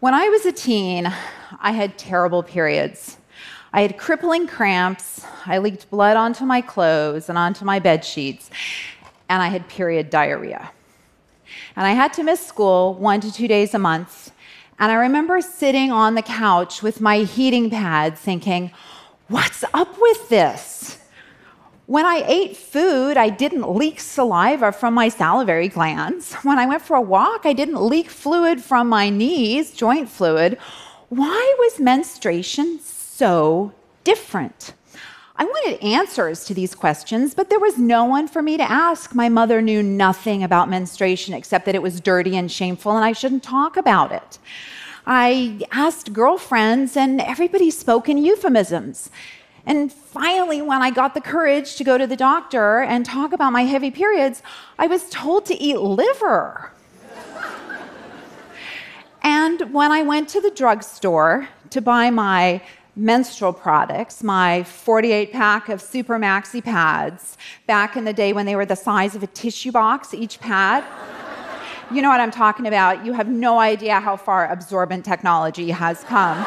When I was a teen, I had terrible periods. I had crippling cramps, I leaked blood onto my clothes and onto my bed sheets, and I had period diarrhea. And I had to miss school one to two days a month. And I remember sitting on the couch with my heating pad thinking, what's up with this? When I ate food, I didn't leak saliva from my salivary glands. When I went for a walk, I didn't leak fluid from my knees, joint fluid. Why was menstruation so different? I wanted answers to these questions, but there was no one for me to ask. My mother knew nothing about menstruation except that it was dirty and shameful and I shouldn't talk about it. I asked girlfriends, and everybody spoke in euphemisms. And finally, when I got the courage to go to the doctor and talk about my heavy periods, I was told to eat liver. and when I went to the drugstore to buy my menstrual products, my 48 pack of Super Maxi pads, back in the day when they were the size of a tissue box, each pad. You know what I'm talking about. You have no idea how far absorbent technology has come.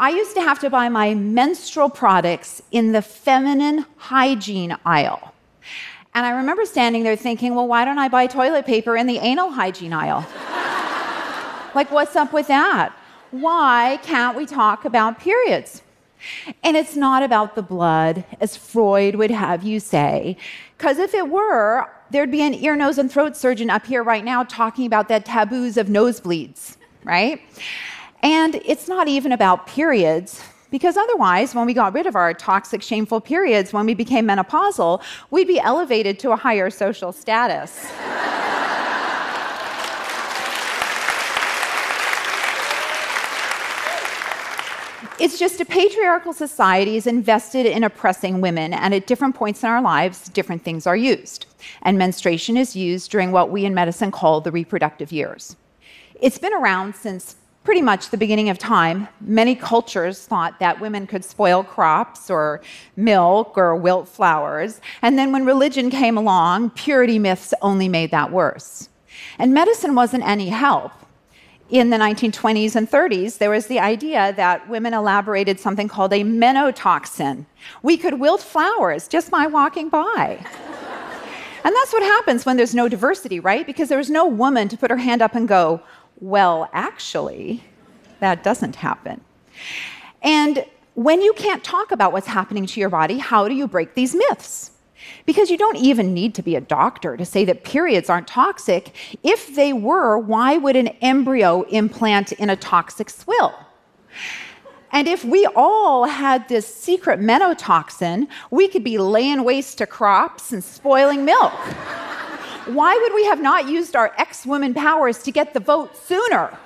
I used to have to buy my menstrual products in the feminine hygiene aisle. And I remember standing there thinking, well, why don't I buy toilet paper in the anal hygiene aisle? like, what's up with that? why can't we talk about periods? And it's not about the blood, as Freud would have you say, because if it were, there'd be an ear, nose, and throat surgeon up here right now talking about the taboos of nosebleeds, right? And it's not even about periods, because otherwise, when we got rid of our toxic, shameful periods, when we became menopausal, we'd be elevated to a higher social status. It's just a patriarchal society is invested in oppressing women, and at different points in our lives, different things are used. And menstruation is used during what we in medicine call the reproductive years. It's been around since pretty much the beginning of time. Many cultures thought that women could spoil crops or milk or wilt flowers. And then when religion came along, purity myths only made that worse. And medicine wasn't any help in the 1920s and 30s, there was the idea that women elaborated something called a menotoxin. We could wilt flowers just by walking by. and that's what happens when there's no diversity, right? Because there's no woman to put her hand up and go, well, actually, that doesn't happen. And when you can't talk about what's happening to your body, how do you break these myths? Because you don't even need to be a doctor to say that periods aren't toxic. If they were, why would an embryo implant in a toxic swill? And if we all had this secret menotoxin, we could be laying waste to crops and spoiling milk. Why would we have not used our ex woman powers to get the vote sooner?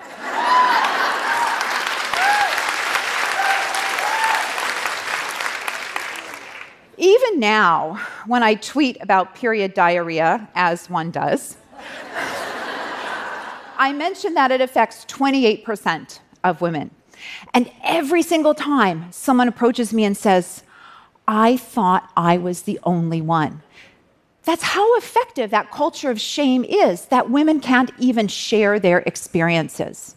Even now, when I tweet about period diarrhea, as one does, I mention that it affects 28% of women. And every single time someone approaches me and says, I thought I was the only one. That's how effective that culture of shame is, that women can't even share their experiences.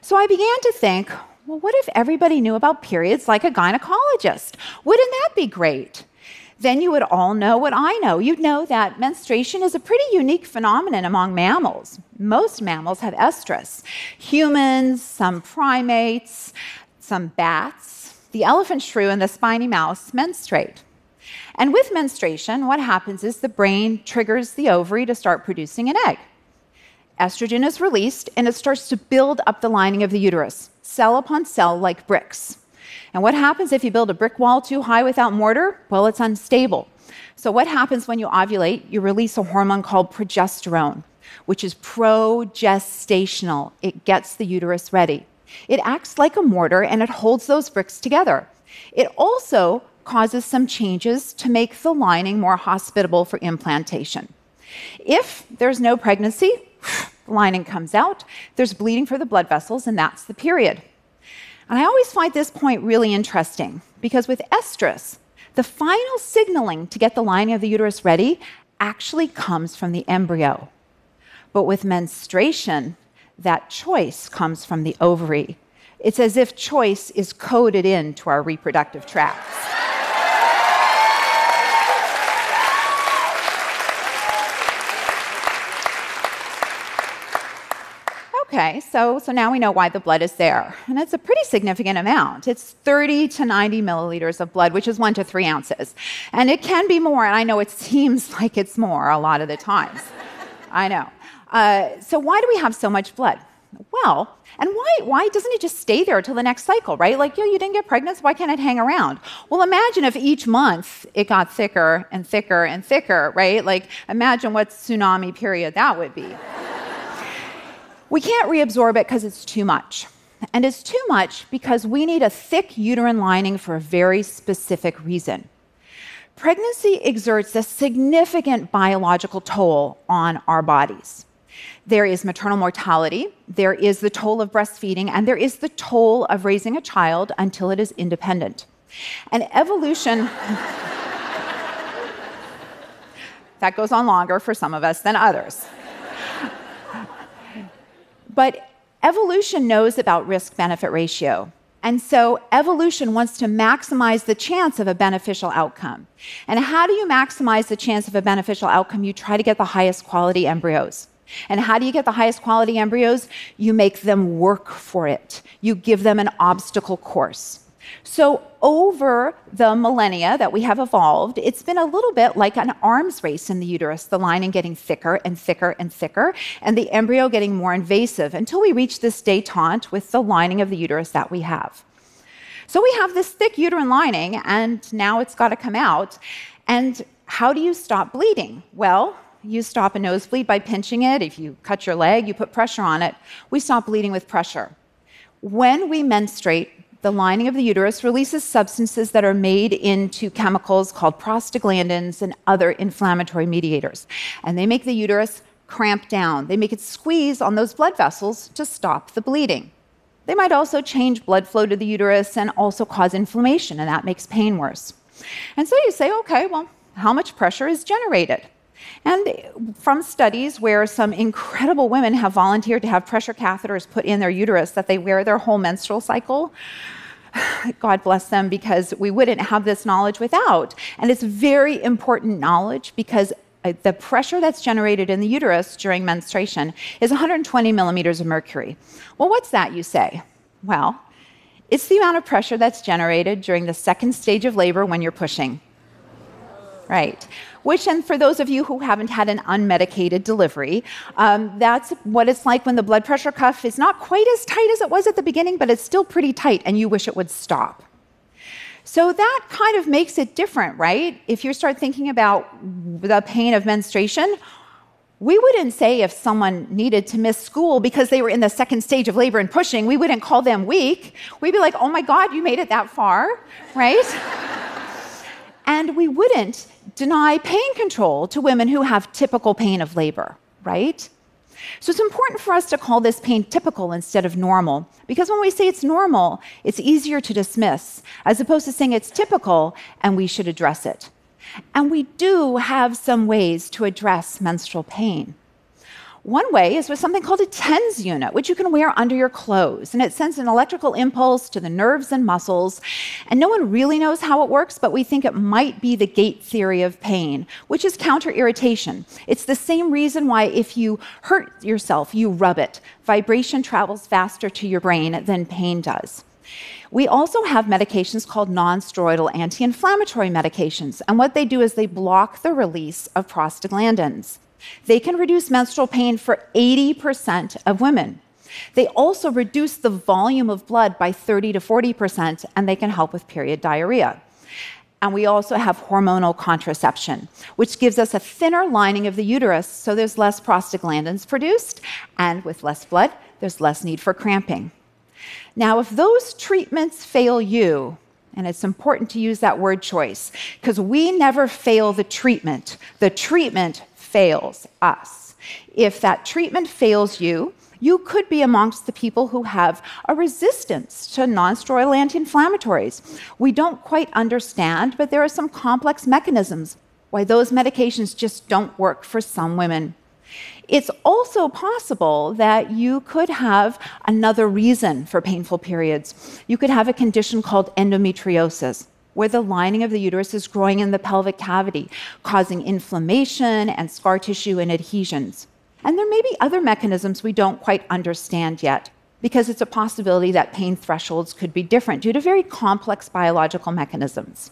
So I began to think well, what if everybody knew about periods like a gynecologist? Wouldn't that be great? Then you would all know what I know. You'd know that menstruation is a pretty unique phenomenon among mammals. Most mammals have estrus. Humans, some primates, some bats, the elephant shrew, and the spiny mouse menstruate. And with menstruation, what happens is the brain triggers the ovary to start producing an egg. Estrogen is released and it starts to build up the lining of the uterus cell upon cell like bricks. And what happens if you build a brick wall too high without mortar? Well, it's unstable. So, what happens when you ovulate? You release a hormone called progesterone, which is progestational. It gets the uterus ready. It acts like a mortar and it holds those bricks together. It also causes some changes to make the lining more hospitable for implantation. If there's no pregnancy, the lining comes out, there's bleeding for the blood vessels, and that's the period. And I always find this point really interesting because with estrus, the final signaling to get the lining of the uterus ready actually comes from the embryo. But with menstruation, that choice comes from the ovary. It's as if choice is coded into our reproductive tracts. Okay, so, so now we know why the blood is there. And it's a pretty significant amount. It's 30 to 90 milliliters of blood, which is one to three ounces. And it can be more, and I know it seems like it's more a lot of the times. I know. Uh, so, why do we have so much blood? Well, and why, why doesn't it just stay there till the next cycle, right? Like, yo, you didn't get pregnant, so why can't it hang around? Well, imagine if each month it got thicker and thicker and thicker, right? Like, imagine what tsunami period that would be. We can't reabsorb it because it's too much. And it's too much because we need a thick uterine lining for a very specific reason. Pregnancy exerts a significant biological toll on our bodies. There is maternal mortality, there is the toll of breastfeeding, and there is the toll of raising a child until it is independent. And evolution. that goes on longer for some of us than others. But evolution knows about risk benefit ratio. And so evolution wants to maximize the chance of a beneficial outcome. And how do you maximize the chance of a beneficial outcome? You try to get the highest quality embryos. And how do you get the highest quality embryos? You make them work for it. You give them an obstacle course. So, over the millennia that we have evolved, it's been a little bit like an arms race in the uterus, the lining getting thicker and thicker and thicker, and the embryo getting more invasive until we reach this detente with the lining of the uterus that we have. So, we have this thick uterine lining, and now it's got to come out. And how do you stop bleeding? Well, you stop a nosebleed by pinching it. If you cut your leg, you put pressure on it. We stop bleeding with pressure. When we menstruate, the lining of the uterus releases substances that are made into chemicals called prostaglandins and other inflammatory mediators. And they make the uterus cramp down. They make it squeeze on those blood vessels to stop the bleeding. They might also change blood flow to the uterus and also cause inflammation, and that makes pain worse. And so you say, okay, well, how much pressure is generated? And from studies where some incredible women have volunteered to have pressure catheters put in their uterus that they wear their whole menstrual cycle, God bless them because we wouldn't have this knowledge without. And it's very important knowledge because uh, the pressure that's generated in the uterus during menstruation is 120 millimeters of mercury. Well, what's that, you say? Well, it's the amount of pressure that's generated during the second stage of labor when you're pushing. Right which, and for those of you who haven't had an unmedicated delivery, um, that's what it's like when the blood pressure cuff is not quite as tight as it was at the beginning, but it's still pretty tight, and you wish it would stop. So that kind of makes it different, right? If you start thinking about the pain of menstruation, we wouldn't say if someone needed to miss school because they were in the second stage of labor and pushing, we wouldn't call them weak. We'd be like, oh my God, you made it that far, right? and we wouldn't deny pain control to women who have typical pain of labor, right? So it's important for us to call this pain typical instead of normal, because when we say it's normal, it's easier to dismiss, as opposed to saying it's typical and we should address it. And we do have some ways to address menstrual pain. One way is with something called a TENS unit, which you can wear under your clothes. And it sends an electrical impulse to the nerves and muscles. And no one really knows how it works, but we think it might be the gate theory of pain, which is counter irritation. It's the same reason why if you hurt yourself, you rub it. Vibration travels faster to your brain than pain does. We also have medications called nonsteroidal anti inflammatory medications. And what they do is they block the release of prostaglandins. They can reduce menstrual pain for 80% of women. They also reduce the volume of blood by 30 to 40%, and they can help with period diarrhea. And we also have hormonal contraception, which gives us a thinner lining of the uterus so there's less prostaglandins produced, and with less blood, there's less need for cramping. Now, if those treatments fail you, and it's important to use that word choice because we never fail the treatment. The treatment fails us. If that treatment fails you, you could be amongst the people who have a resistance to nonsteroidal anti inflammatories. We don't quite understand, but there are some complex mechanisms why those medications just don't work for some women. It's also possible that you could have another reason for painful periods. You could have a condition called endometriosis, where the lining of the uterus is growing in the pelvic cavity, causing inflammation and scar tissue and adhesions. And there may be other mechanisms we don't quite understand yet, because it's a possibility that pain thresholds could be different due to very complex biological mechanisms.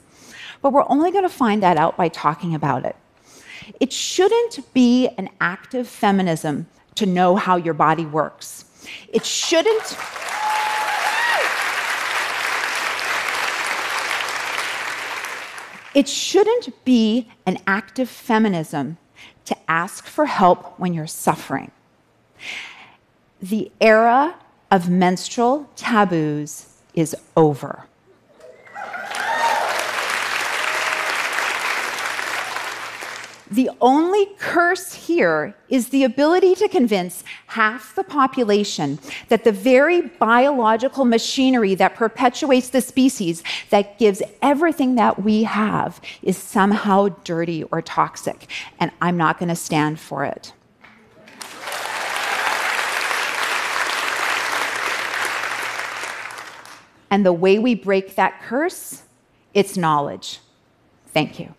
But we're only going to find that out by talking about it. It shouldn't be an act of feminism to know how your body works. It shouldn't. It shouldn't be an act of feminism to ask for help when you're suffering. The era of menstrual taboos is over. The only curse here is the ability to convince half the population that the very biological machinery that perpetuates the species, that gives everything that we have, is somehow dirty or toxic. And I'm not going to stand for it. And the way we break that curse, it's knowledge. Thank you.